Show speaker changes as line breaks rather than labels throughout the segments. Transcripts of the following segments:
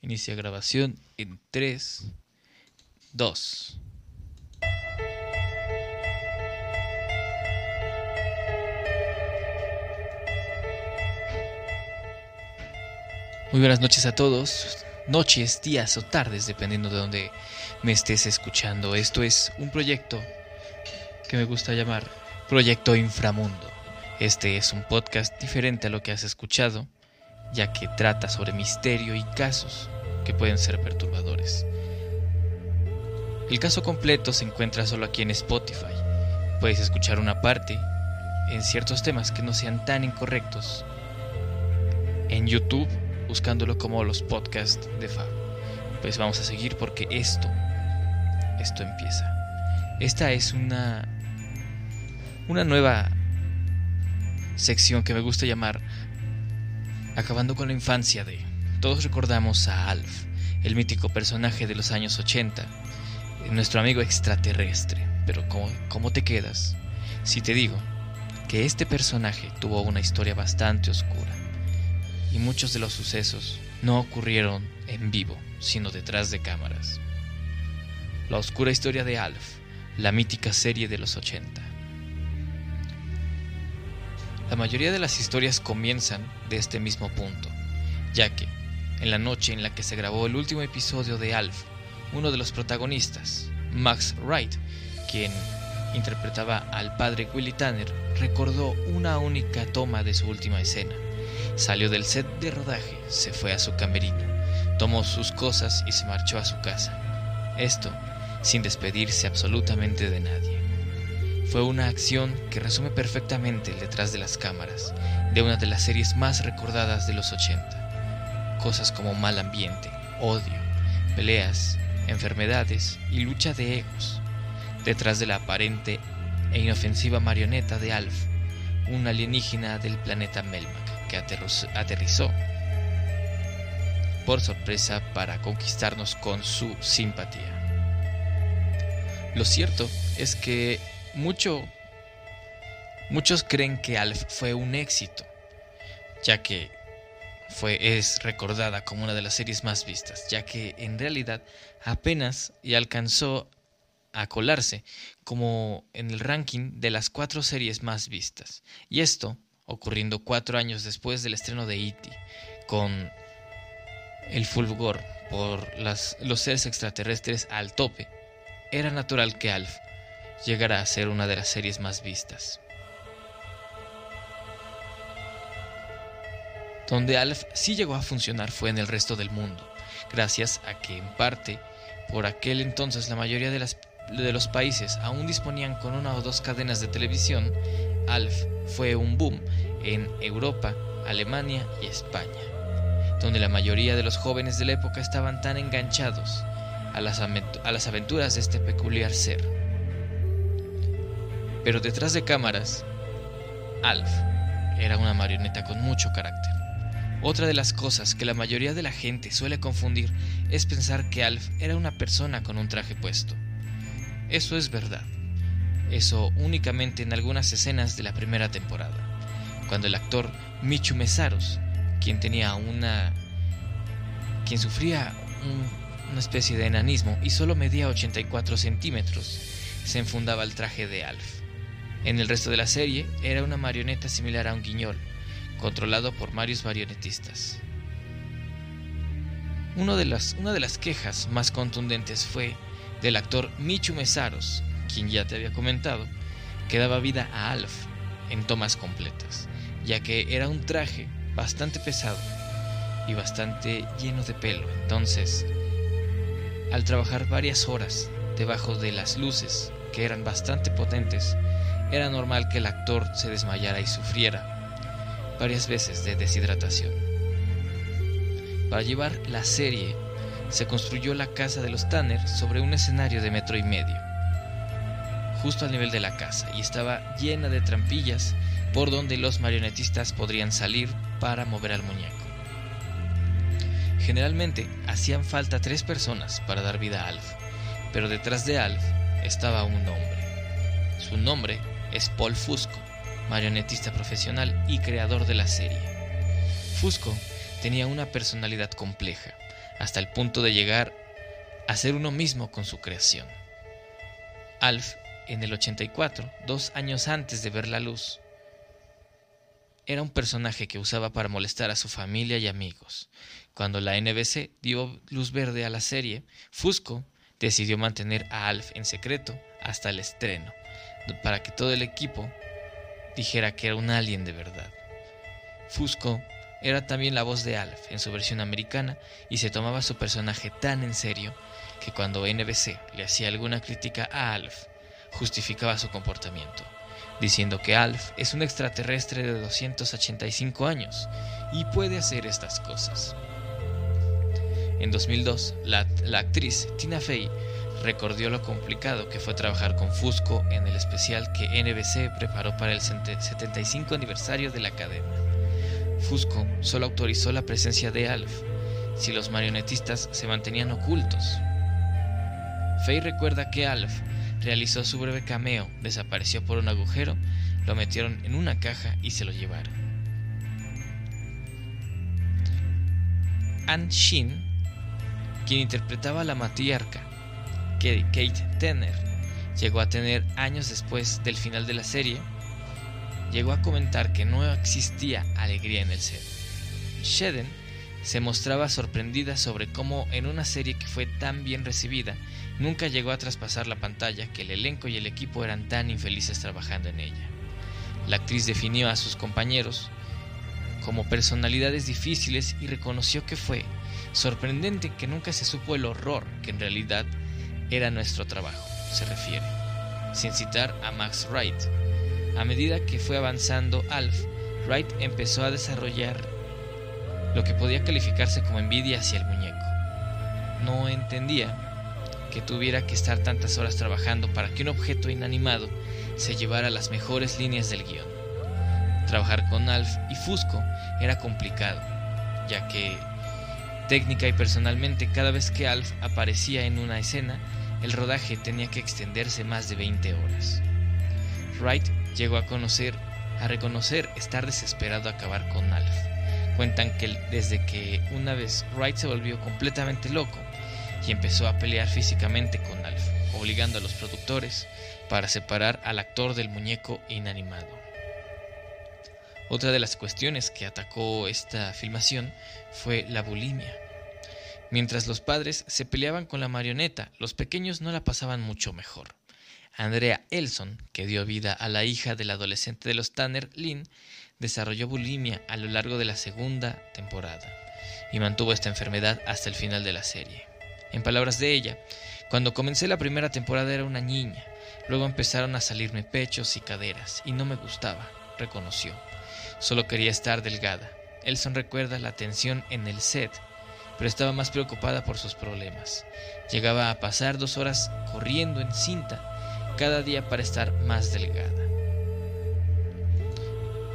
Inicia grabación en 3, 2. Muy buenas noches a todos, noches, días o tardes, dependiendo de donde me estés escuchando. Esto es un proyecto que me gusta llamar Proyecto Inframundo. Este es un podcast diferente a lo que has escuchado, ya que trata sobre misterio y casos que pueden ser perturbadores. El caso completo se encuentra solo aquí en Spotify. Puedes escuchar una parte en ciertos temas que no sean tan incorrectos. En YouTube, buscándolo como los podcasts de Fab. Pues vamos a seguir porque esto, esto empieza. Esta es una, una nueva sección que me gusta llamar Acabando con la infancia de... Todos recordamos a Alf, el mítico personaje de los años 80, nuestro amigo extraterrestre. Pero ¿cómo, ¿cómo te quedas si te digo que este personaje tuvo una historia bastante oscura? Y muchos de los sucesos no ocurrieron en vivo, sino detrás de cámaras. La oscura historia de Alf, la mítica serie de los 80. La mayoría de las historias comienzan de este mismo punto, ya que, en la noche en la que se grabó el último episodio de Alf, uno de los protagonistas, Max Wright, quien interpretaba al padre Willy Tanner, recordó una única toma de su última escena. Salió del set de rodaje, se fue a su camerino, tomó sus cosas y se marchó a su casa. Esto sin despedirse absolutamente de nadie. Fue una acción que resume perfectamente el detrás de las cámaras de una de las series más recordadas de los 80. Cosas como mal ambiente, odio, peleas, enfermedades y lucha de egos. Detrás de la aparente e inofensiva marioneta de Alf, un alienígena del planeta Melmac que aterrizó por sorpresa para conquistarnos con su simpatía. Lo cierto es que mucho, muchos creen que Alf fue un éxito, ya que fue, es recordada como una de las series más vistas, ya que en realidad apenas y alcanzó a colarse como en el ranking de las cuatro series más vistas. Y esto ocurriendo cuatro años después del estreno de E.T., con el fulgor por las, los seres extraterrestres al tope, era natural que Alf llegará a ser una de las series más vistas. Donde Alf sí llegó a funcionar fue en el resto del mundo, gracias a que en parte por aquel entonces la mayoría de, los países aún disponían con una o dos cadenas de televisión, Alf fue un boom en Europa, Alemania y España, donde la mayoría de los jóvenes de la época estaban tan enganchados a las aventuras de este peculiar ser. Pero detrás de cámaras, Alf era una marioneta con mucho carácter. Otra de las cosas que la mayoría de la gente suele confundir es pensar que Alf era una persona con un traje puesto. Eso es verdad. Eso únicamente en algunas escenas de la primera temporada, cuando el actor Michu Mesaros, quien tenía una quien sufría una especie de enanismo y solo medía 84 centímetros, se enfundaba el traje de Alf. En el resto de la serie era una marioneta similar a un guiñol, controlado por varios marionetistas. de las, una de las quejas más contundentes fue del actor Michu Mesaros, quien ya te había comentado, que daba vida a Alf en tomas completas, ya que era un traje bastante pesado y bastante lleno de pelo. Entonces, al trabajar varias horas debajo de las luces, que eran bastante potentes, era normal que el actor se desmayara y sufriera varias veces de deshidratación. Para llevar la serie, se construyó la casa de los Tanner sobre un escenario de metro y medio, justo al nivel de la casa, y estaba llena de trampillas por donde los marionetistas podrían salir para mover al muñeco. Generalmente hacían falta tres personas para dar vida a Alf, pero detrás de Alf estaba un hombre. Su nombre es Paul Fusco, marionetista profesional y creador de la serie. Fusco tenía una personalidad compleja, hasta el punto de llegar a ser uno mismo con su creación. Alf, en el 84, dos años antes de ver la luz, era un personaje que usaba para molestar a su familia y amigos. Cuando la NBC dio luz verde a la serie, Fusco decidió mantener a Alf en secreto hasta el estreno, para que todo el equipo dijera que era un alien de verdad. Fusco era también la voz de Alf en su versión americana y se tomaba su personaje tan en serio que cuando NBC le hacía alguna crítica a Alf, justificaba su comportamiento diciendo que Alf es un extraterrestre de 285 años y puede hacer estas cosas. En 2002, la, actriz Tina Fey recordó lo complicado que fue trabajar con Fusco en el especial que NBC preparó para el 75 aniversario de la cadena. Fusco solo autorizó la presencia de Alf si los marionetistas se mantenían ocultos. Fey recuerda que Alf realizó su breve cameo, desapareció por un agujero, lo metieron en una caja y se lo llevaron. Anne Shin, quien interpretaba a la matriarca, Kate Tanner llegó a tener años después del final de la serie, llegó a comentar que no existía alegría en el set. Sheden se mostraba sorprendida sobre cómo en una serie que fue tan bien recibida Nunca llegó a traspasar la pantalla que el elenco y el equipo eran tan infelices trabajando en ella. La actriz definió a sus compañeros como personalidades difíciles y reconoció que fue sorprendente que nunca se supo el horror que en realidad era nuestro trabajo, se refiere, sin citar a Max Wright. A medida que fue avanzando Alf, Wright empezó a desarrollar lo que podía calificarse como envidia hacia el muñeco. No entendía que tuviera que estar tantas horas trabajando para que un objeto inanimado se llevara las mejores líneas del guion. Trabajar con Alf y Fusco era complicado, ya que técnica y personalmente cada vez que Alf aparecía en una escena, el rodaje tenía que extenderse más de 20 horas. Wright llegó a conocer, a reconocer estar desesperado a acabar con Alf. Cuentan que desde que una vez Wright se volvió completamente loco, y empezó a pelear físicamente con Alf, obligando a los productores para separar al actor del muñeco inanimado. Otra de las cuestiones que atacó esta filmación fue la bulimia. Mientras los padres se peleaban con la marioneta, los pequeños no la pasaban mucho mejor. Andrea Elson, que dio vida a la hija del adolescente de los Tanner, Lynn, desarrolló bulimia a lo largo de la segunda temporada y mantuvo esta enfermedad hasta el final de la serie. En palabras de ella, cuando comencé la primera temporada era una niña, luego empezaron a salirme pechos y caderas, y no me gustaba, reconoció. Solo quería estar delgada. Elson recuerda la tensión en el set, pero estaba más preocupada por sus problemas. Llegaba a pasar dos horas corriendo en cinta cada día para estar más delgada.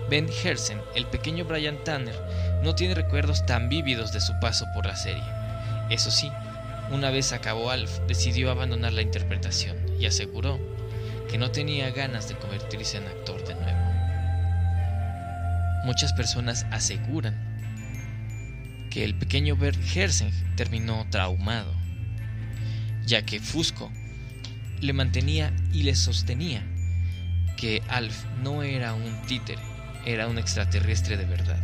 Ben Hersen, el pequeño Brian Tanner, no tiene recuerdos tan vívidos de su paso por la serie. Eso sí, una vez acabó Alf, decidió abandonar la interpretación y aseguró que no tenía ganas de convertirse en actor de nuevo. Muchas personas aseguran que el pequeño Bert Hersing terminó traumado, ya que Fusco le mantenía y le sostenía que Alf no era un títere, era un extraterrestre de verdad.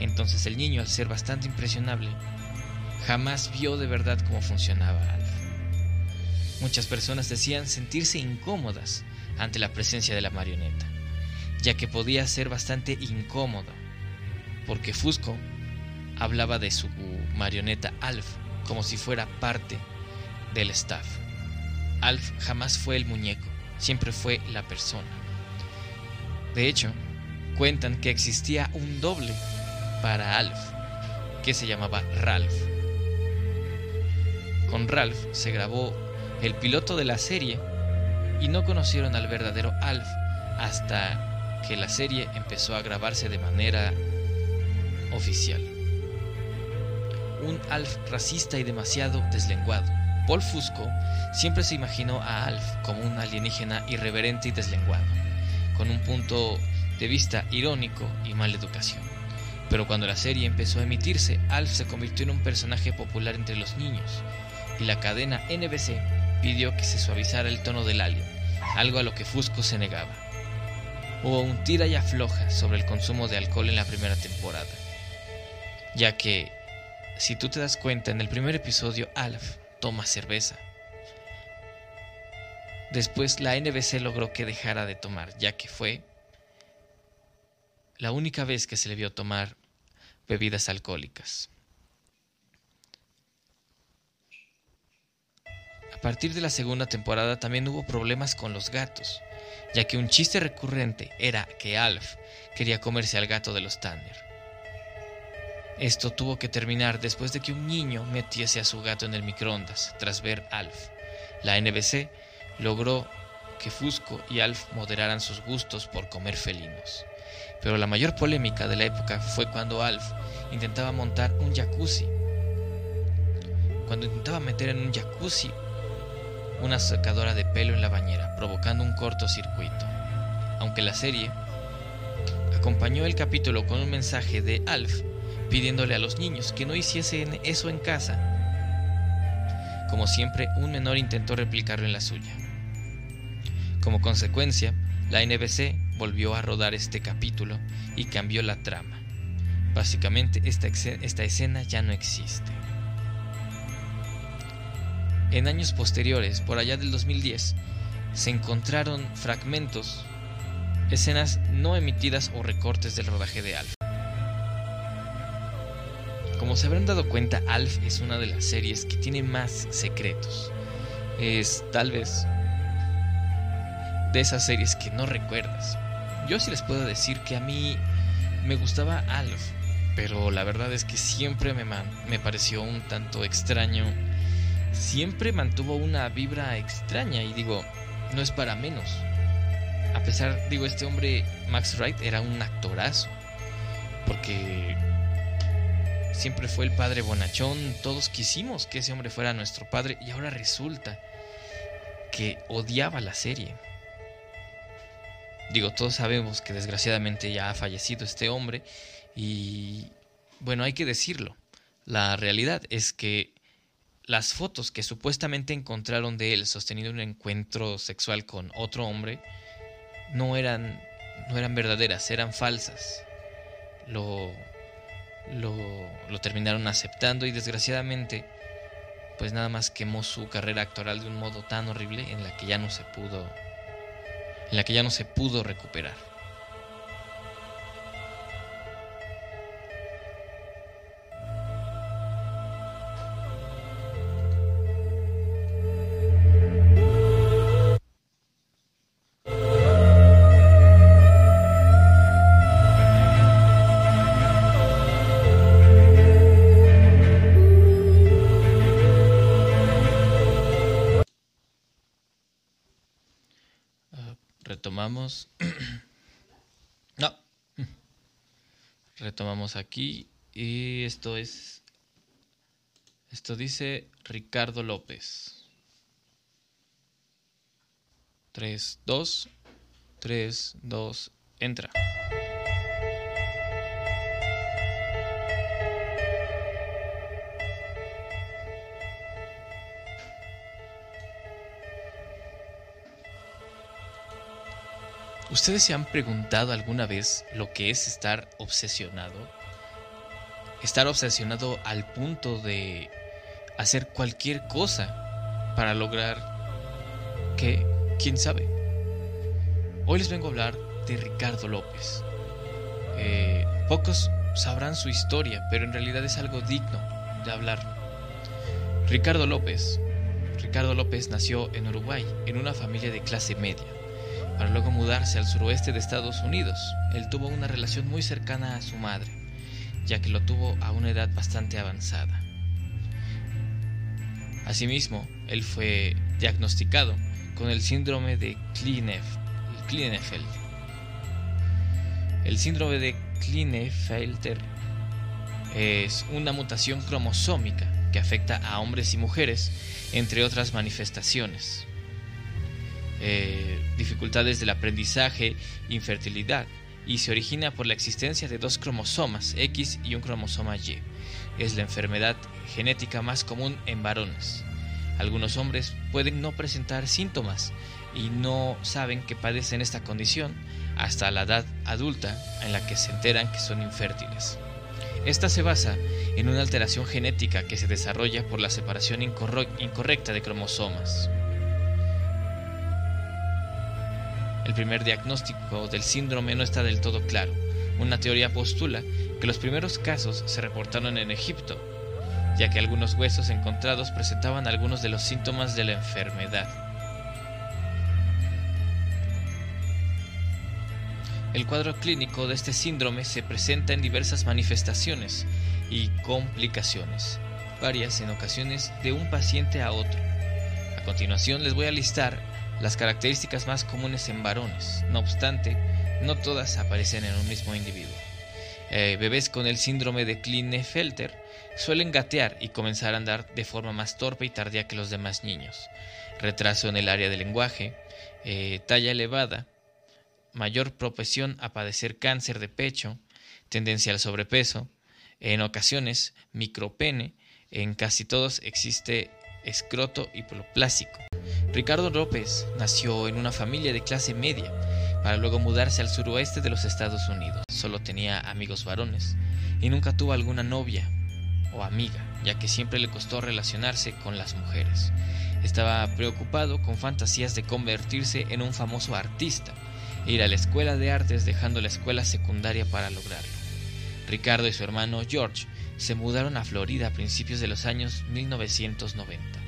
Entonces el niño, al ser bastante impresionable, jamás vio de verdad cómo funcionaba Alf. Muchas personas decían sentirse incómodas ante la presencia de la marioneta, ya que podía ser bastante incómodo, porque Fusco hablaba de su marioneta Alf como si fuera parte del staff. Alf jamás fue el muñeco, siempre fue la persona. De hecho, cuentan que existía un doble para Alf, que se llamaba Ralph con Ralph se grabó el piloto de la serie y no conocieron al verdadero Alf hasta que la serie empezó a grabarse de manera oficial. Un Alf racista y demasiado deslenguado. Paul Fusco siempre se imaginó a Alf como un alienígena irreverente y deslenguado, con un punto de vista irónico y mala educación. Pero cuando la serie empezó a emitirse, Alf se convirtió en un personaje popular entre los niños, y la cadena NBC pidió que se suavizara el tono del alien, algo a lo que Fusco se negaba. Hubo un tira y afloja sobre el consumo de alcohol en la primera temporada, ya que, si tú te das cuenta, en el primer episodio Alf toma cerveza. Después la NBC logró que dejara de tomar, ya que fue la única vez que se le vio tomar bebidas alcohólicas. A partir de la segunda temporada también hubo problemas con los gatos, ya que un chiste recurrente era que Alf quería comerse al gato de los Tanner. Esto tuvo que terminar después de que un niño metiese a su gato en el microondas tras ver Alf. La NBC logró que Fusco y Alf moderaran sus gustos por comer felinos. Pero la mayor polémica de la época fue cuando Alf intentaba montar un jacuzzi. Cuando intentaba meter en un jacuzzi una secadora de pelo en la bañera, provocando un cortocircuito. Aunque la serie acompañó el capítulo con un mensaje de Alf pidiéndole a los niños que no hiciesen eso en casa. Como siempre, un menor intentó replicarlo en la suya. Como consecuencia, la NBC volvió a rodar este capítulo y cambió la trama. Básicamente esta, escena ya no existe. En años posteriores, por allá del 2010, se encontraron fragmentos, escenas no emitidas o recortes del rodaje de Alf. Como se habrán dado cuenta, Alf es una de las series que tiene más secretos. Es tal vez de esas series que no recuerdas. Yo sí les puedo decir que a mí me gustaba Alf, pero la verdad es que siempre me, me pareció un tanto extraño. Siempre mantuvo una vibra extraña y digo, no es para menos. A pesar, digo, este hombre, Max Wright, era un actorazo. Porque siempre fue el padre bonachón. Todos quisimos que ese hombre fuera nuestro padre y ahora resulta que odiaba la serie. Digo, todos sabemos que desgraciadamente ya ha fallecido este hombre y bueno, hay que decirlo. La realidad es que las fotos que supuestamente encontraron de él sosteniendo un encuentro sexual con otro hombre no eran, no eran verdaderas, eran falsas. Lo, lo, terminaron aceptando y desgraciadamente pues nada más quemó su carrera actoral de un modo tan horrible en la que ya no se pudo en la que ya no se pudo recuperar. Retomamos aquí. Y esto es. Esto dice Ricardo López. 3, 2. 3, 2. Entra. ¿Ustedes se han preguntado alguna vez lo que es estar obsesionado? Estar obsesionado al punto de hacer cualquier cosa para lograr que, quién sabe. Hoy les vengo a hablar de Ricardo López. Eh, pocos sabrán su historia, pero en realidad es algo digno de hablar. Ricardo López. Ricardo López nació en Uruguay, en una familia de clase media para luego mudarse al suroeste de Estados Unidos. Él tuvo una relación muy cercana a su madre, ya que lo tuvo a una edad bastante avanzada. Asimismo, él fue diagnosticado con el síndrome de Klinefelter. El síndrome de Klinefelter es una mutación cromosómica que afecta a hombres y mujeres, entre otras manifestaciones. Eh, dificultades del aprendizaje, infertilidad y se origina por la existencia de dos cromosomas X y un cromosoma Y. Es la enfermedad genética más común en varones. Algunos hombres pueden no presentar síntomas y no saben que padecen esta condición hasta la edad adulta en la que se enteran que son infértiles. Esta se basa en una alteración genética que se desarrolla por la separación incorrecta de cromosomas. El primer diagnóstico del síndrome no está del todo claro. Una teoría postula que los primeros casos se reportaron en Egipto, ya que algunos huesos encontrados presentaban algunos de los síntomas de la enfermedad. El cuadro clínico de este síndrome se presenta en diversas manifestaciones y complicaciones, varias en ocasiones de un paciente a otro. A continuación les voy a listar las características más comunes en varones. No obstante, no todas aparecen en un mismo individuo. Eh, bebés con el síndrome de Klinefelter suelen gatear y comenzar a andar de forma más torpe y tardía que los demás niños. Retraso en el área del lenguaje, eh, talla elevada, mayor propensión a padecer cáncer de pecho, tendencia al sobrepeso, en ocasiones micropene, en casi todos existe escroto hiploplásico. Ricardo López nació en una familia de clase media, para luego mudarse al suroeste de los Estados Unidos. Solo tenía amigos varones y nunca tuvo alguna novia o amiga, ya que siempre le costó relacionarse con las mujeres. Estaba preocupado con fantasías de convertirse en un famoso artista ir a la escuela de artes dejando la escuela secundaria para lograrlo. Ricardo y su hermano George se mudaron a Florida a principios de los años 1990.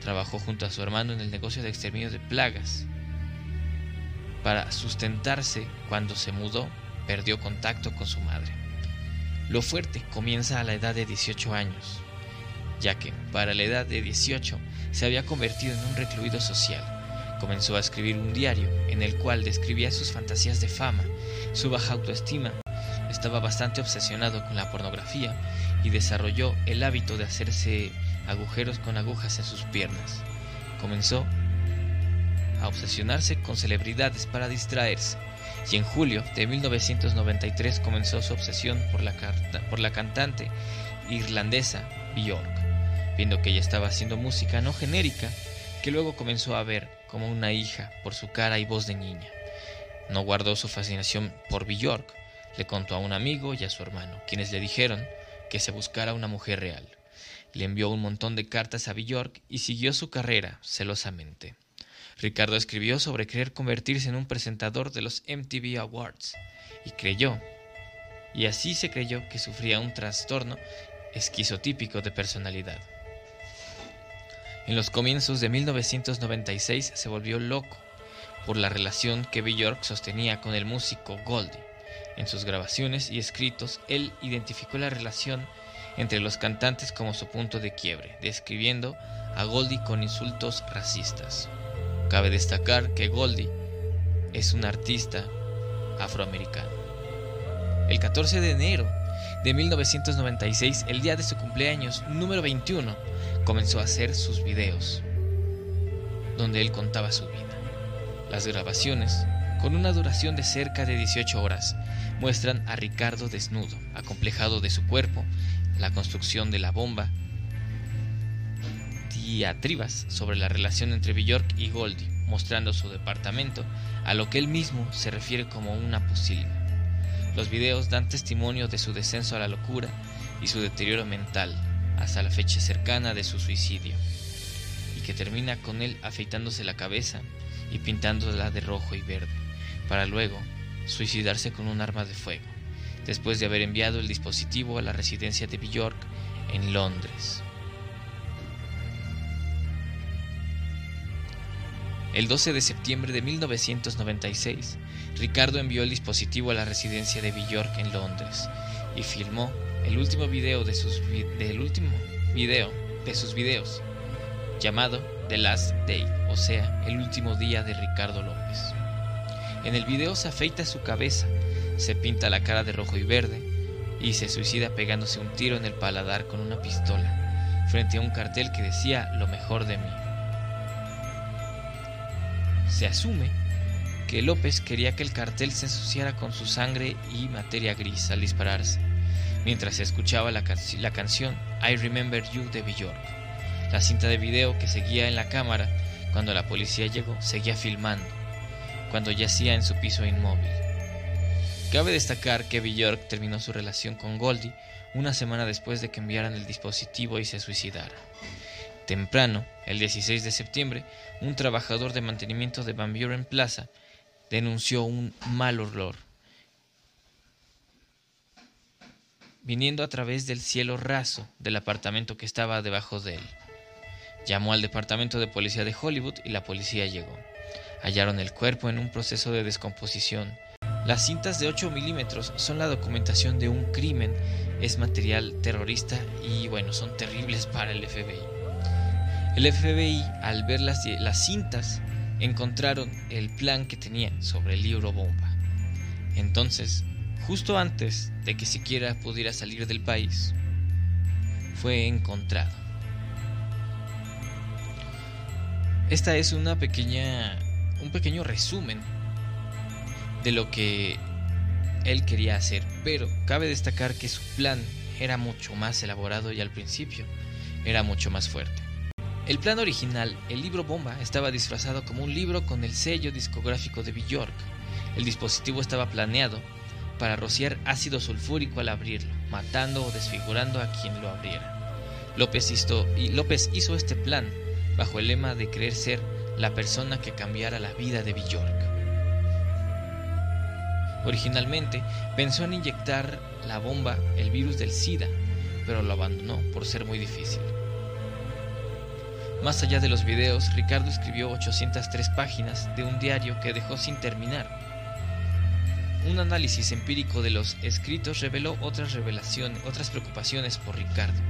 Trabajó junto a su hermano en el negocio de exterminio de plagas. Para sustentarse, cuando se mudó, perdió contacto con su madre. Lo fuerte comienza a la edad de 18 años, ya que para la edad de 18 se había convertido en un recluido social Comenzó a escribir un diario en el cual describía sus fantasías de fama, su baja autoestima. Estaba bastante obsesionado con la pornografía y desarrolló el hábito de hacerse agujeros con agujas en sus piernas. Comenzó a obsesionarse con celebridades para distraerse y en julio de 1993 comenzó su obsesión por la, cantante irlandesa Björk, viendo que ella estaba haciendo música no genérica, que luego comenzó a ver como una hija por su cara y voz de niña. No guardó su fascinación por Bjork, le contó a un amigo y a su hermano, quienes le dijeron que se buscara una mujer real. Le envió un montón de cartas a Bjork y siguió su carrera celosamente. Ricardo escribió sobre querer convertirse en un presentador de los MTV Awards y creyó, y así se creyó que sufría un trastorno esquizotípico de personalidad. En los comienzos de 1996 se volvió loco por la relación que Bjork sostenía con el músico Goldie. En sus grabaciones y escritos, él identificó la relación entre los cantantes como su punto de quiebre, describiendo a Goldie con insultos racistas. Cabe destacar que Goldie es un artista afroamericano. El 14 de enero de 1996, el día de su cumpleaños número 21, comenzó a hacer sus videos, donde él contaba su vida. Las grabaciones, con una duración de cerca de 18 horas, muestran a Ricardo desnudo, acomplejado de su cuerpo, la construcción de la bomba, diatribas sobre la relación entre Bjork y Goldie, mostrando su departamento, a lo que él mismo se refiere como una posible. Los videos dan testimonio de su descenso a la locura y su deterioro mental hasta la fecha cercana de su suicidio, y que termina con él afeitándose la cabeza y pintándola de rojo y verde, para luego suicidarse con un arma de fuego, después de haber enviado el dispositivo a la residencia de Bjork en Londres. El 12 de septiembre de 1996, Ricardo envió el dispositivo a la residencia de Bjork en Londres y filmó el último video de sus del último video de sus videos llamado The Last Day, o sea, el último día de Ricardo López. En el video se afeita su cabeza, se pinta la cara de rojo y verde y se suicida pegándose un tiro en el paladar con una pistola frente a un cartel que decía lo mejor de mí. Se asume que López quería que el cartel se ensuciara con su sangre y materia gris al dispararse, mientras se escuchaba la, canción I Remember You de Bjork. La cinta de video que seguía en la cámara cuando la policía llegó seguía filmando, cuando yacía en su piso inmóvil. Cabe destacar que Bjork terminó su relación con Goldie una semana después de que enviaran el dispositivo y se suicidara. Temprano, el 16 de septiembre, un trabajador de mantenimiento de Van Buren Plaza denunció un mal olor viniendo a través del cielo raso del apartamento que estaba debajo de él. Llamó al departamento de policía de Hollywood y la policía llegó. Hallaron el cuerpo en un proceso de descomposición. Las cintas de 8 milímetros son la documentación de un crimen, es material terrorista y bueno, son terribles para el FBI. El FBI, al ver las, las cintas, encontraron el plan que tenía sobre el libro bomba. Entonces, justo antes de que siquiera pudiera salir del país, fue encontrado. Esta es una pequeña un pequeño resumen de lo que él quería hacer, pero cabe destacar que su plan era mucho más elaborado y al principio era mucho más fuerte. El plan original, el libro bomba, estaba disfrazado como un libro con el sello discográfico de Bjork. El dispositivo estaba planeado para rociar ácido sulfúrico al abrirlo, matando o desfigurando a quien lo abriera. López hizo, este plan bajo el lema de creer ser la persona que cambiara la vida de Bjork. Originalmente pensó en inyectar la bomba el virus del SIDA, pero lo abandonó por ser muy difícil. Más allá de los videos, Ricardo escribió 803 páginas de un diario que dejó sin terminar. Un análisis empírico de los escritos reveló otras revelaciones, otras preocupaciones por Ricardo.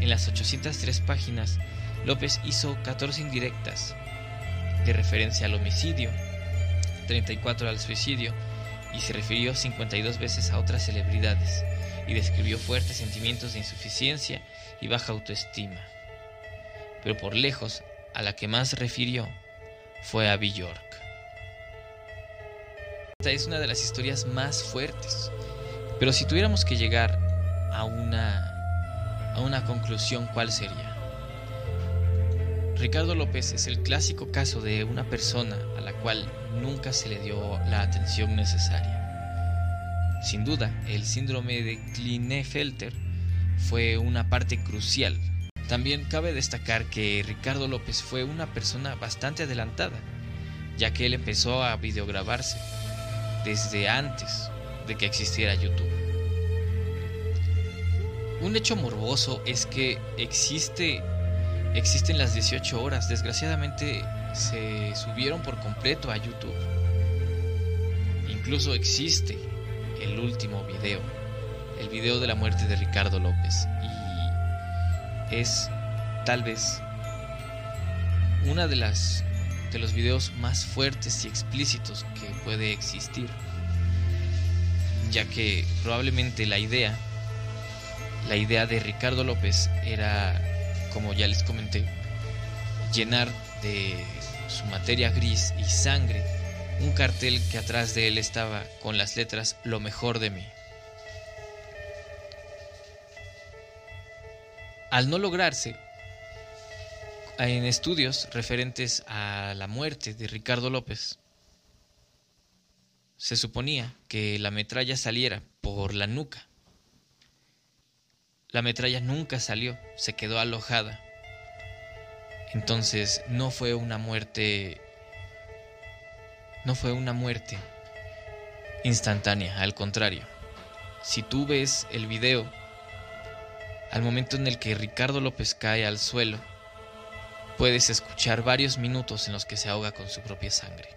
En las 803 páginas, López hizo 14 indirectas de referencia al homicidio, 34 al suicidio y se refirió 52 veces a otras celebridades y describió fuertes sentimientos de insuficiencia y baja autoestima pero por lejos a la que más refirió fue a Bjork. Esta es una de las historias más fuertes, pero si tuviéramos que llegar a una, a una conclusión, ¿cuál sería? Ricardo López es el clásico caso de una persona a la cual nunca se le dio la atención necesaria. Sin duda, el síndrome de Klinefelter fue una parte crucial también cabe destacar que Ricardo López fue una persona bastante adelantada, ya que él empezó a videograbarse desde antes de que existiera YouTube. Un hecho morboso es que existe existen las 18 horas, desgraciadamente se subieron por completo a YouTube. Incluso existe el último video, el video de la muerte de Ricardo López es tal vez una de las de los videos más fuertes y explícitos que puede existir, ya que probablemente la idea la idea de Ricardo López era, como ya les comenté, llenar de su materia gris y sangre un cartel que atrás de él estaba con las letras Lo mejor de mí. Al no lograrse, en estudios referentes a la muerte de Ricardo López, se suponía que la metralla saliera por la nuca. La metralla nunca salió, se quedó alojada. Entonces no fue una muerte no fue una muerte instantánea, al contrario. Si tú ves el video al momento en el que Ricardo López cae al suelo, puedes escuchar varios minutos en los que se ahoga con su propia sangre.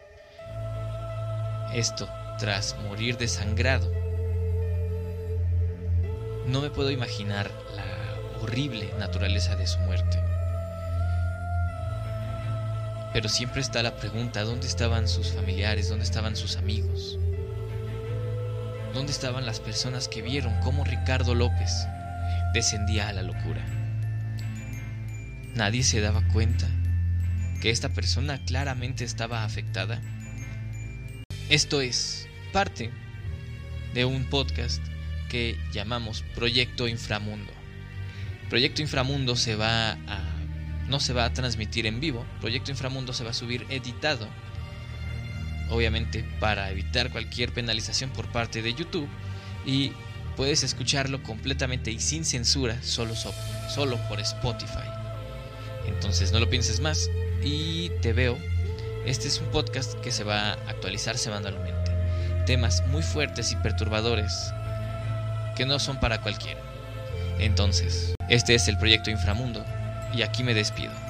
Esto tras morir desangrado. No me puedo imaginar la horrible naturaleza de su muerte. Pero siempre está la pregunta, ¿dónde estaban sus familiares? ¿Dónde estaban sus amigos? ¿Dónde estaban las personas que vieron cómo Ricardo López descendía a la locura. Nadie se daba cuenta que esta persona claramente estaba afectada Esto es parte de un podcast que llamamos Proyecto Inframundo. Proyecto Inframundo se va a no se va a transmitir en vivo. Proyecto Inframundo se va a subir editado. Obviamente para evitar cualquier penalización por parte de YouTube y puedes escucharlo completamente y sin censura solo, solo por Spotify. Entonces no lo pienses más y te veo. Este es un podcast que se va a actualizar semanalmente. Temas muy fuertes y perturbadores que no son para cualquiera. Entonces, este es el proyecto Inframundo y aquí me despido.